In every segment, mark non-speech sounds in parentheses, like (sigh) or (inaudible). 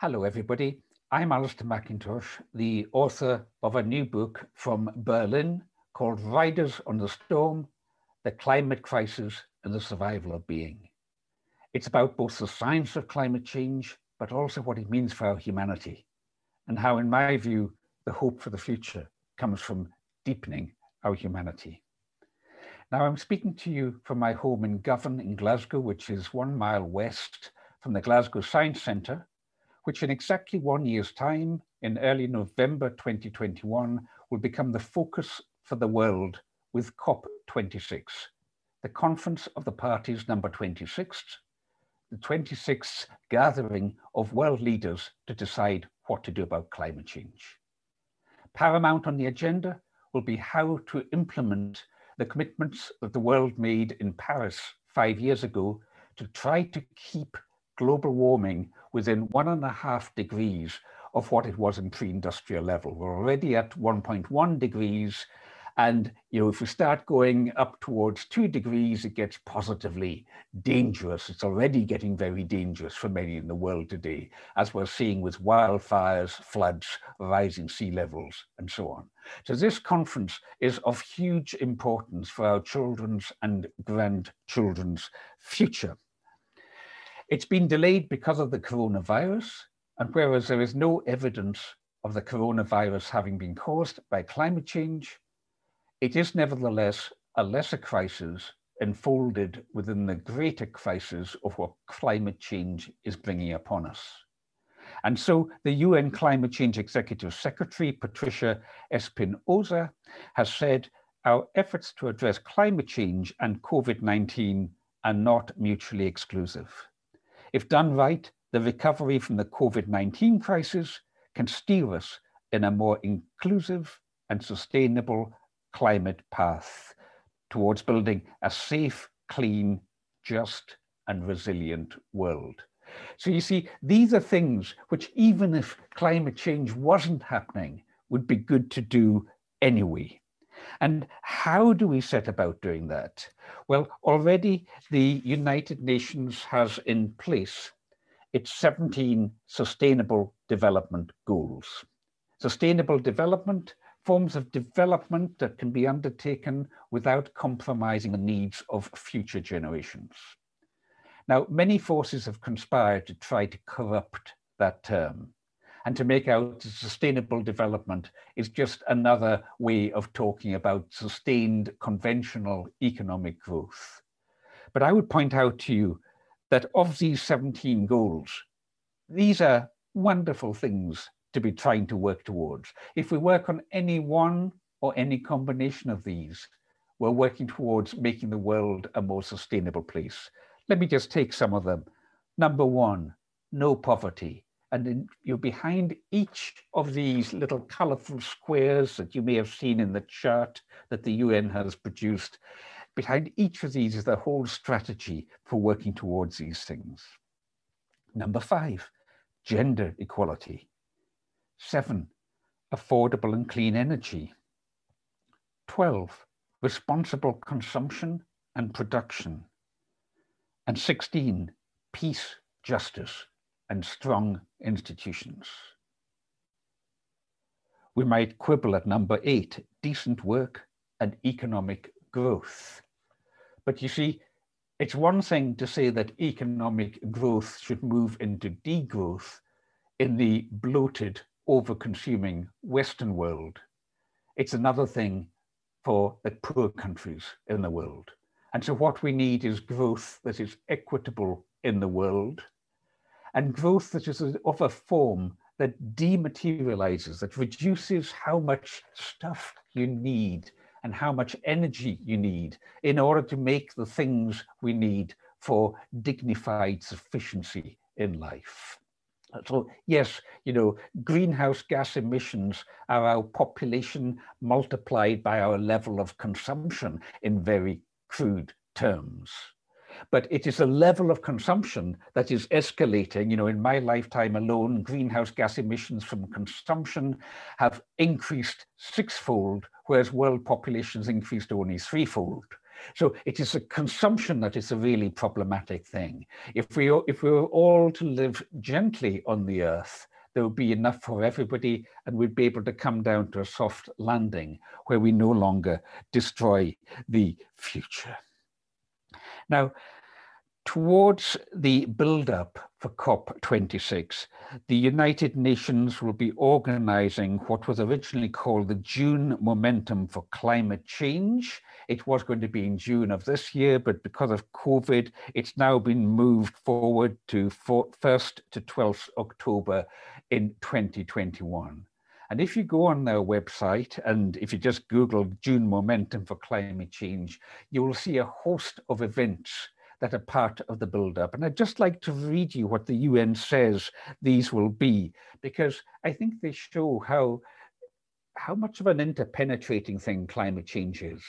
Hello, everybody. I'm Alastair McIntosh, the author of a new book from Birlinn called Riders on the Storm, The Climate Crisis and the Survival of Being. It's about both the science of climate change, but also what it means for our humanity, and how, in my view, the hope for the future comes from deepening our humanity. Now, I'm speaking to you from my home in Govan in Glasgow, which is one mile west from the Glasgow Science Centre, which in exactly one year's time, in early November 2021, will become the focus for the world with COP26, the Conference of the Parties number 26, the 26th gathering of world leaders to decide what to do about climate change. Paramount on the agenda will be how to implement the commitments that the world made in Paris five years ago to try to keep global warming within one and a half degrees of what it was in pre-industrial level. We're already at 1.1 degrees and you know, if we start going up towards two degrees, it gets positively dangerous. It's already getting very dangerous for many in the world today, as we're seeing with wildfires, floods, rising sea levels, and so on. So this conference is of huge importance for our children's and grandchildren's future. It's been delayed because of the coronavirus, and whereas there is no evidence of the coronavirus having been caused by climate change, it is nevertheless a lesser crisis enfolded within the greater crisis of what climate change is bringing upon us. And so the UN Climate Change Executive Secretary, Patricia Espinosa, has said our efforts to address climate change and COVID-19 are not mutually exclusive. If done right, the recovery from the COVID-19 crisis can steer us in a more inclusive and sustainable climate path towards building a safe, clean, just and resilient world. So you see, these are things which even if climate change wasn't happening, would be good to do anyway. And how do we set about doing that? Well, already the United Nations has in place its 17 Sustainable Development Goals. Sustainable development forms of development that can be undertaken without compromising the needs of future generations. Now, many forces have conspired to try to corrupt that term and to make out sustainable development is just another way of talking about sustained conventional economic growth. But I would point out to you that of these 17 goals, these are wonderful things to be trying to work towards. If we work on any one or any combination of these, we're working towards making the world a more sustainable place. Let me just take some of them. Number one, no poverty. And then you're behind each of these little colorful squares that you may have seen in the chart that the UN has produced. Behind each of these is the whole strategy for working towards these things. Number five, gender equality. Seven, affordable and clean energy. 12, responsible consumption and production. And 16, peace, justice, and strong institutions. We might quibble at number eight, decent work and economic growth. But you see, it's one thing to say that economic growth should move into degrowth in the bloated over-consuming Western world. It's another thing for the poor countries in the world. And so what we need is growth that is equitable in the world and growth that is of a form that dematerializes, that reduces how much stuff you need and how much energy you need in order to make the things we need for dignified sufficiency in life. So yes, you know, greenhouse gas emissions are our population multiplied by our level of consumption in very crude terms. But it is a level of consumption that is escalating. You know, in my lifetime alone, greenhouse gas emissions from consumption have increased sixfold, whereas world populations increased only threefold. So it is a consumption that is a really problematic thing. If we if we were all to live gently on the earth, there would be enough for everybody, and we'd be able to come down to a soft landing where we no longer destroy the future. Now, towards the build-up for COP26, the United Nations will be organizing what was originally called the June Momentum for Climate Change. It was going to be in June of this year, but because of COVID, it's now been moved forward to 1st to 12th October in 2021. And if you go on their website and if you just Google June Momentum for Climate Change, you will see a host of events that are part of the build-up. And I'd just like to read you what the UN says these will be, because I think they show how, how much of an interpenetrating thing climate change is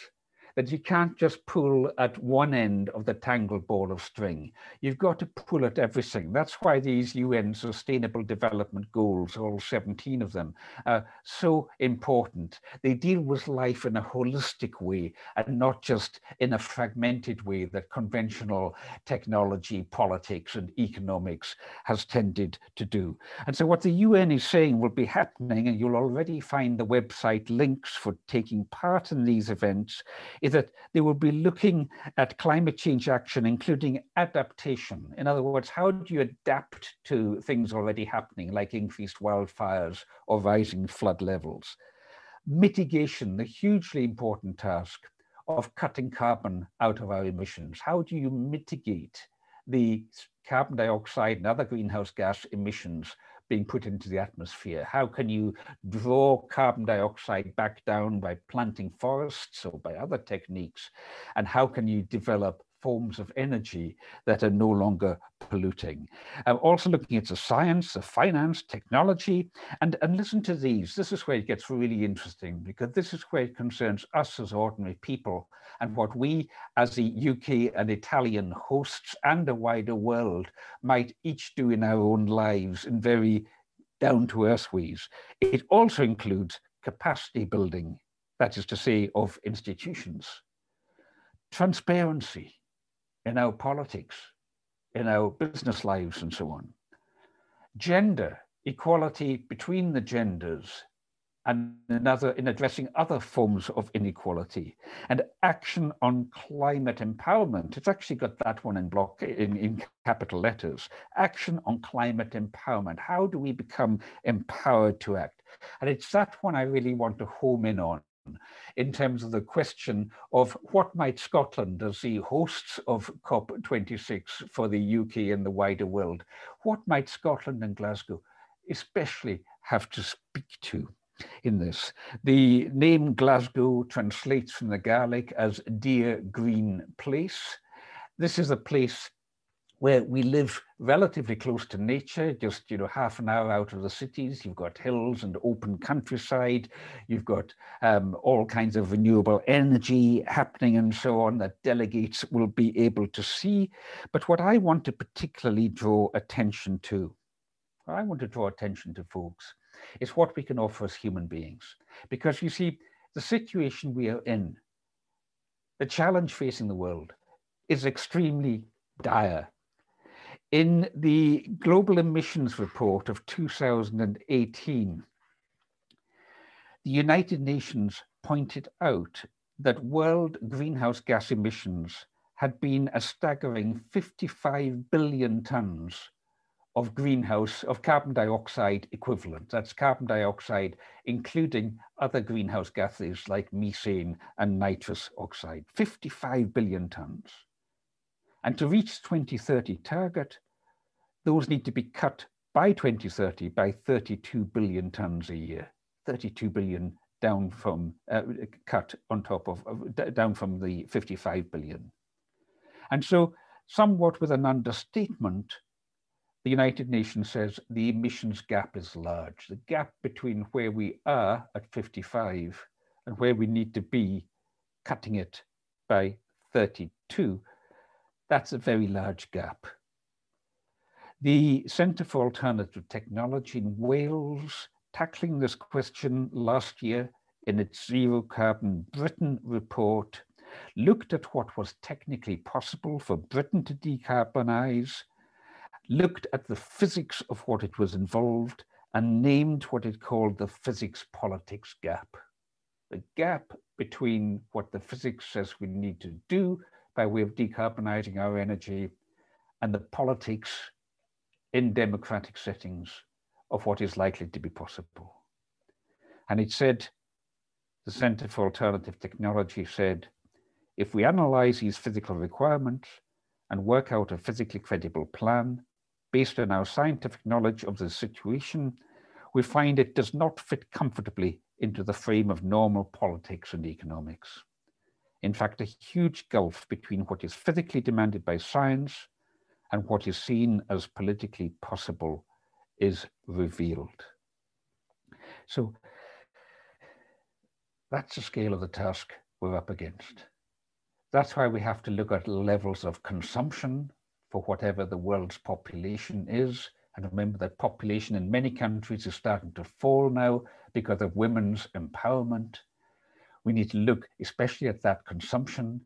that you can't just pull at one end of the tangled ball of string. You've got to pull at everything. That's why these UN Sustainable Development Goals, all 17 of them, are so important. They deal with life in a holistic way and not just in a fragmented way that conventional technology, politics, and economics has tended to do. And so what the UN is saying will be happening, and you'll already find the website links for taking part in these events, is that they will be looking at climate change action, including adaptation. In other words, how do you adapt to things already happening, like increased wildfires or rising flood levels? Mitigation, the hugely important task of cutting carbon out of our emissions. How do you mitigate the carbon dioxide and other greenhouse gas emissions being put into the atmosphere? How can you draw carbon dioxide back down by planting forests or by other techniques? And how can you develop forms of energy that are no longer polluting. I'm also looking at the science, the finance, technology, and, and listen to these. This is where it gets really interesting because this is where it concerns us as ordinary people and what we as the UK and Italian hosts and the wider world might each do in our own lives in very down to earth ways. It also includes capacity building, that is to say, of institutions, transparency, in our politics, in our business lives, and so on. Gender, equality between the genders, and another in addressing other forms of inequality and action on climate empowerment. It's actually got that one in block in, in capital letters. Action on climate empowerment. How do we become empowered to act? And it's that one I really want to home in on in terms of the question of what might Scotland, as the hosts of COP26 for the UK and the wider world, what might Scotland and Glasgow especially have to speak to in this. The name Glasgow translates from the Gaelic as Dear Green Place. This is a place where we live relatively close to nature, just you know half an hour out of the cities. You've got hills and open countryside. You've got um, all kinds of renewable energy happening and so on that delegates will be able to see. But what I want to particularly draw attention to, I want to draw attention to folks, is what we can offer as human beings. Because you see, the situation we are in, the challenge facing the world is extremely dire in the Global Emissions Report of 2018, the United Nations pointed out that world greenhouse gas emissions had been a staggering 55 billion tons of greenhouse, of carbon dioxide equivalent. That's carbon dioxide, including other greenhouse gases like methane and nitrous oxide, 55 billion tons. And to reach 2030 target, those need to be cut by 2030 by 32 billion tons a year, 32 billion down from, uh, cut on top of, uh, down from the 55 billion. And so somewhat with an understatement, the United Nations says the emissions gap is large. The gap between where we are at 55 and where we need to be cutting it by 32 that's a very large gap. The Centre for Alternative Technology in Wales, tackling this question last year in its Zero Carbon Britain report, looked at what was technically possible for Britain to decarbonize, looked at the physics of what it was involved, and named what it called the physics politics gap. The gap between what the physics says we need to do by way of decarbonizing our energy and the politics in democratic settings of what is likely to be possible. And it said, the Center for Alternative Technology said, if we analyze these physical requirements and work out a physically credible plan based on our scientific knowledge of the situation, we find it does not fit comfortably into the frame of normal politics and economics. In fact, a huge gulf between what is physically demanded by science and what is seen as politically possible is revealed. So that's the scale of the task we're up against. That's why we have to look at levels of consumption for whatever the world's population is. And remember that population in many countries is starting to fall now because of women's empowerment. We need to look especially at that consumption,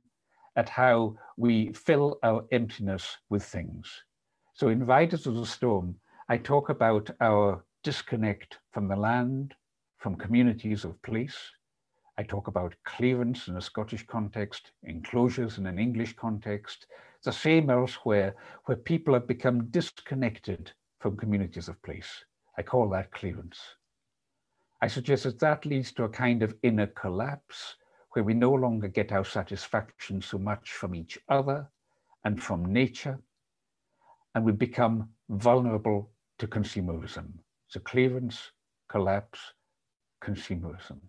at how we fill our emptiness with things. So in Riders of the Storm, I talk about our disconnect from the land, from communities of place. I talk about clearance in a Scottish context, enclosures in an English context, the same elsewhere, where people have become disconnected from communities of place. I call that clearance. I suggest that that leads to a kind of inner collapse where we no longer get our satisfaction so much from each other and from nature, and we become vulnerable to consumerism. So clearance, collapse, consumerism.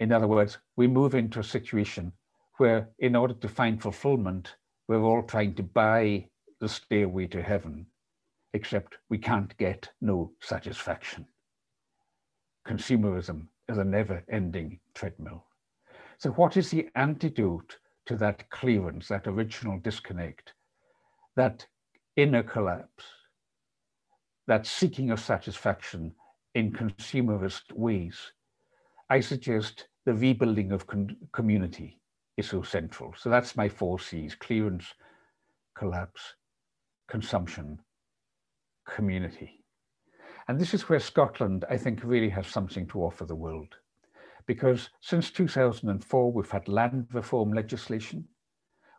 In other words, we move into a situation where in order to find fulfillment, we're all trying to buy the stairway to heaven, except we can't get no satisfaction. Consumerism is a never ending treadmill. So, what is the antidote to that clearance, that original disconnect, that inner collapse, that seeking of satisfaction in consumerist ways? I suggest the rebuilding of community is so central. So that's my four C's clearance, collapse, consumption, community. And this is where Scotland, I think, really has something to offer the world. Because since 2004, we've had land reform legislation.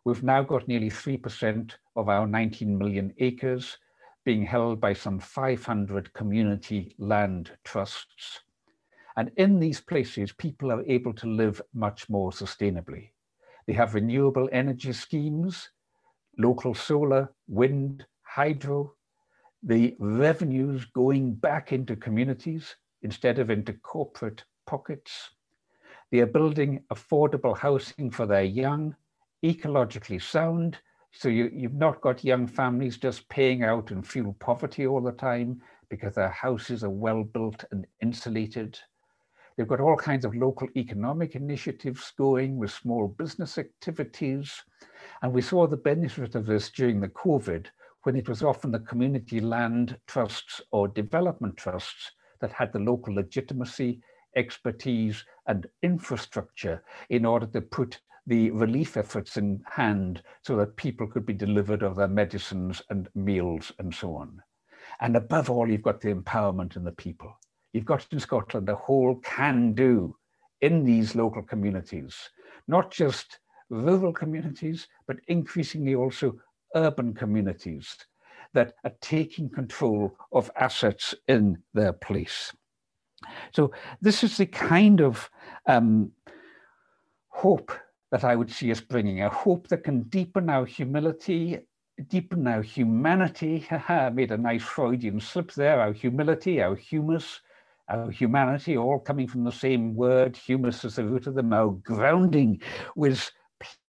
We've now got nearly 3% of our 19 million acres being held by some 500 community land trusts. And in these places, people are able to live much more sustainably. They have renewable energy schemes, local solar, wind, hydro, the revenues going back into communities instead of into corporate pockets. They are building affordable housing for their young, ecologically sound. So you, you've not got young families just paying out and fuel poverty all the time because their houses are well built and insulated. They've got all kinds of local economic initiatives going with small business activities. And we saw the benefit of this during the COVID when it was often the community land trusts or development trusts that had the local legitimacy, expertise, and infrastructure in order to put the relief efforts in hand so that people could be delivered of their medicines and meals and so on. And above all, you've got the empowerment in the people. You've got in Scotland a whole can do in these local communities, not just rural communities, but increasingly also urban communities that are taking control of assets in their place. So this is the kind of um, hope that I would see us bringing, a hope that can deepen our humility, deepen our humanity. (laughs) I made a nice Freudian slip there, our humility, our humus, our humanity, all coming from the same word, humus is the root of them, our grounding with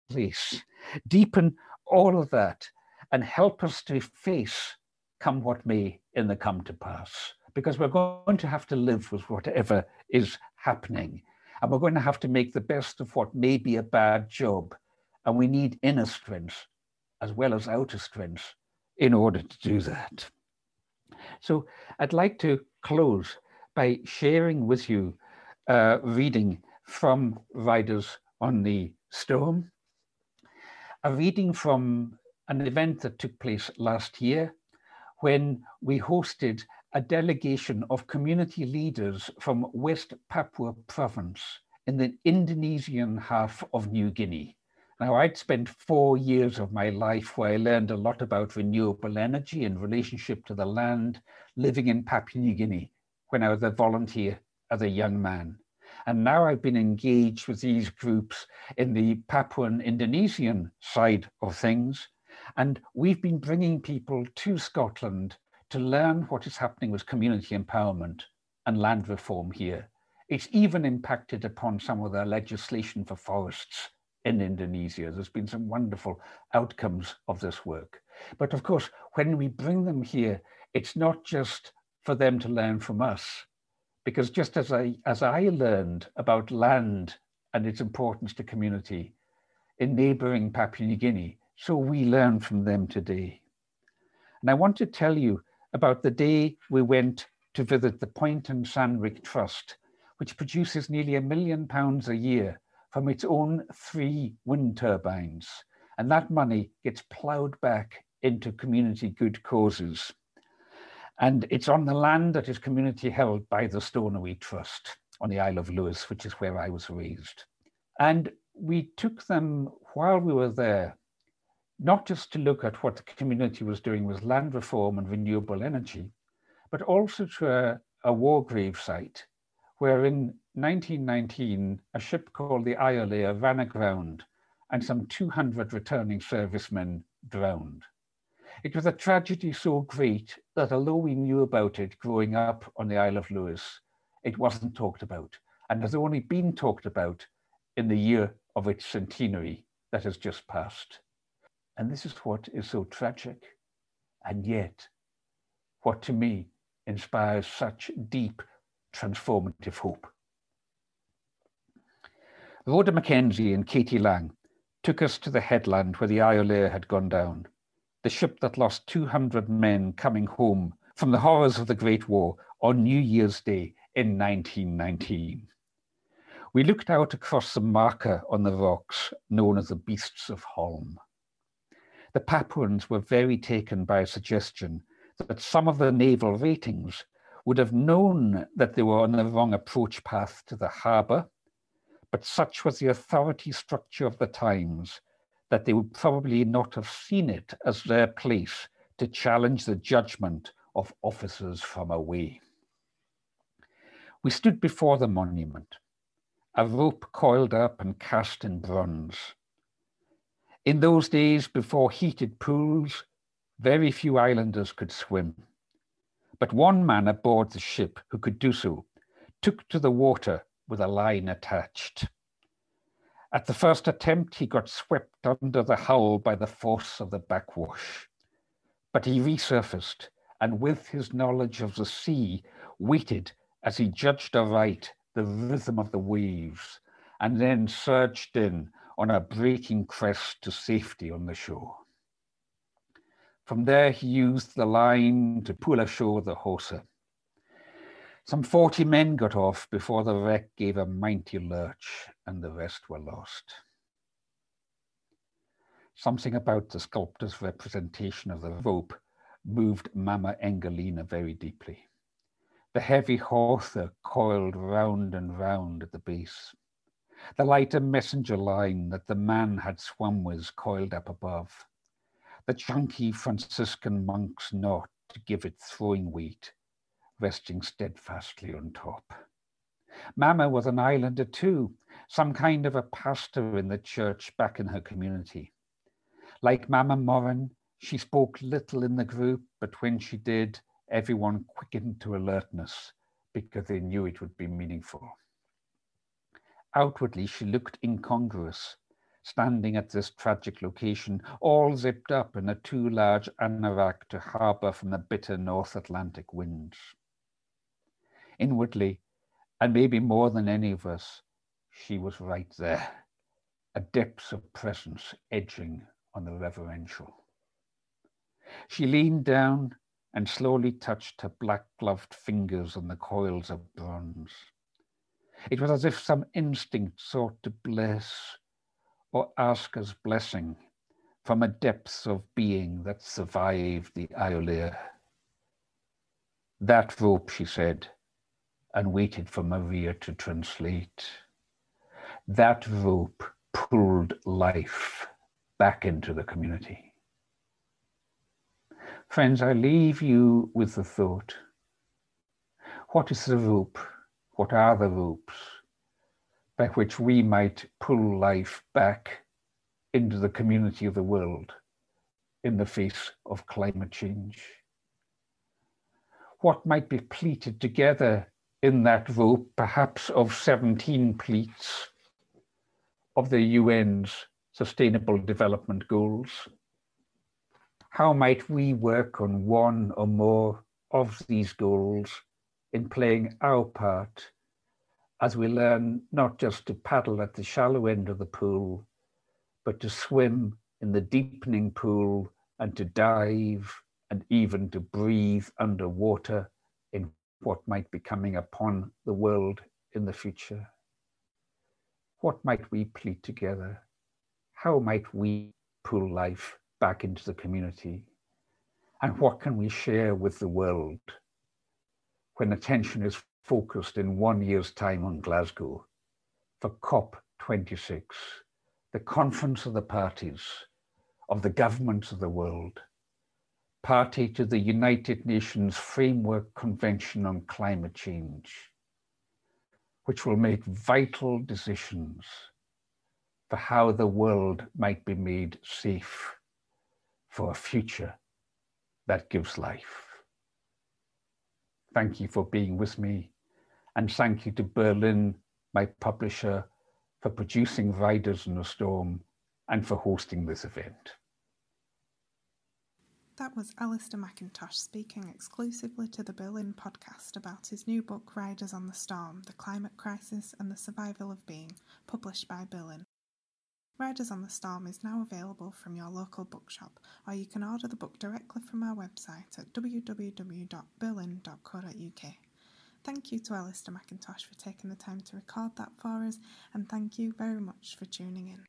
place. Deepen all of that and help us to face come what may in the come to pass. Because we're going to have to live with whatever is happening. And we're going to have to make the best of what may be a bad job. And we need inner strength as well as outer strength in order to do that. So I'd like to close by sharing with you uh, reading from Riders on the storm. A reading from an event that took place last year when we hosted a delegation of community leaders from West Papua province in the Indonesian half of New Guinea. Now, I'd spent four years of my life where I learned a lot about renewable energy in relationship to the land living in Papua New Guinea when I was a volunteer as a young man. And now I've been engaged with these groups in the Papuan Indonesian side of things. And we've been bringing people to Scotland to learn what is happening with community empowerment and land reform here. It's even impacted upon some of the legislation for forests in Indonesia. There's been some wonderful outcomes of this work. But of course, when we bring them here, it's not just for them to learn from us, because just as I, as I learned about land and its importance to community in neighboring Papua New Guinea, so we learn from them today. And I want to tell you about the day we went to visit the Point and Sandwick Trust, which produces nearly a million pounds a year from its own three wind turbines. And that money gets ploughed back into community good causes. And it's on the land that is community held by the Stornoway Trust on the Isle of Lewis, which is where I was raised. And we took them while we were there, not just to look at what the community was doing with land reform and renewable energy, but also to a, a war grave site where in 1919, a ship called the Iolair ran aground and some 200 returning servicemen drowned. It was a tragedy so great that although we knew about it growing up on the Isle of Lewis, it wasn't talked about and has only been talked about in the year of its centenary that has just passed. And this is what is so tragic and yet what to me inspires such deep transformative hope. Rhoda Mackenzie and Katie Lang took us to the headland where the Iolair had gone down, the ship that lost 200 men coming home from the horrors of the Great War on New Year's Day in 1919. We looked out across the marker on the rocks known as the Beasts of Holm. The Papuans were very taken by a suggestion that some of the naval ratings would have known that they were on the wrong approach path to the harbour, but such was the authority structure of the times that they would probably not have seen it as their place to challenge the judgment of officers from away. We stood before the monument, a rope coiled up and cast in bronze. In those days before heated pools, very few islanders could swim. But one man aboard the ship who could do so took to the water with a line attached. At the first attempt, he got swept under the hull by the force of the backwash. But he resurfaced and, with his knowledge of the sea, waited as he judged aright the rhythm of the waves and then surged in on a breaking crest to safety on the shore. From there, he used the line to pull ashore the hawser. Some 40 men got off before the wreck gave a mighty lurch and the rest were lost. Something about the sculptor's representation of the rope moved Mama Engelina very deeply. The heavy hawser coiled round and round at the base. The lighter messenger line that the man had swum with coiled up above the chunky Franciscan monk's knot to give it throwing weight, resting steadfastly on top. Mama was an islander too, some kind of a pastor in the church back in her community. Like Mama Moran, she spoke little in the group, but when she did, everyone quickened to alertness because they knew it would be meaningful. Outwardly, she looked incongruous, standing at this tragic location, all zipped up in a too large anorak to harbour from the bitter North Atlantic winds. Inwardly, and maybe more than any of us, she was right there, a depth of presence edging on the reverential. She leaned down and slowly touched her black gloved fingers on the coils of bronze. It was as if some instinct sought to bless or ask us blessing from a depth of being that survived the Iolair. That rope, she said, and waited for Maria to translate. That rope pulled life back into the community. Friends, I leave you with the thought what is the rope? What are the ropes by which we might pull life back into the community of the world in the face of climate change? What might be pleated together in that rope, perhaps of 17 pleats of the UN's Sustainable Development Goals? How might we work on one or more of these goals in playing our part as we learn not just to paddle at the shallow end of the pool, but to swim in the deepening pool and to dive and even to breathe underwater what might be coming upon the world in the future. What might we plead together? How might we pull life back into the community? And what can we share with the world when attention is focused in one year's time on Glasgow for COP26, the conference of the parties of the governments of the world, party to the United Nations Framework Convention on Climate Change, which will make vital decisions for how the world might be made safe for a future that gives life. Thank you for being with me. And thank you to Birlinn, my publisher, for producing Riders in the Storm and for hosting this event. That was Alastair McIntosh speaking exclusively to the Birlinn podcast about his new book, Riders on the Storm The Climate Crisis and the Survival of Being, published by Birlinn. Riders on the Storm is now available from your local bookshop, or you can order the book directly from our website at www.birlinn.co.uk. Thank you to Alastair McIntosh for taking the time to record that for us, and thank you very much for tuning in.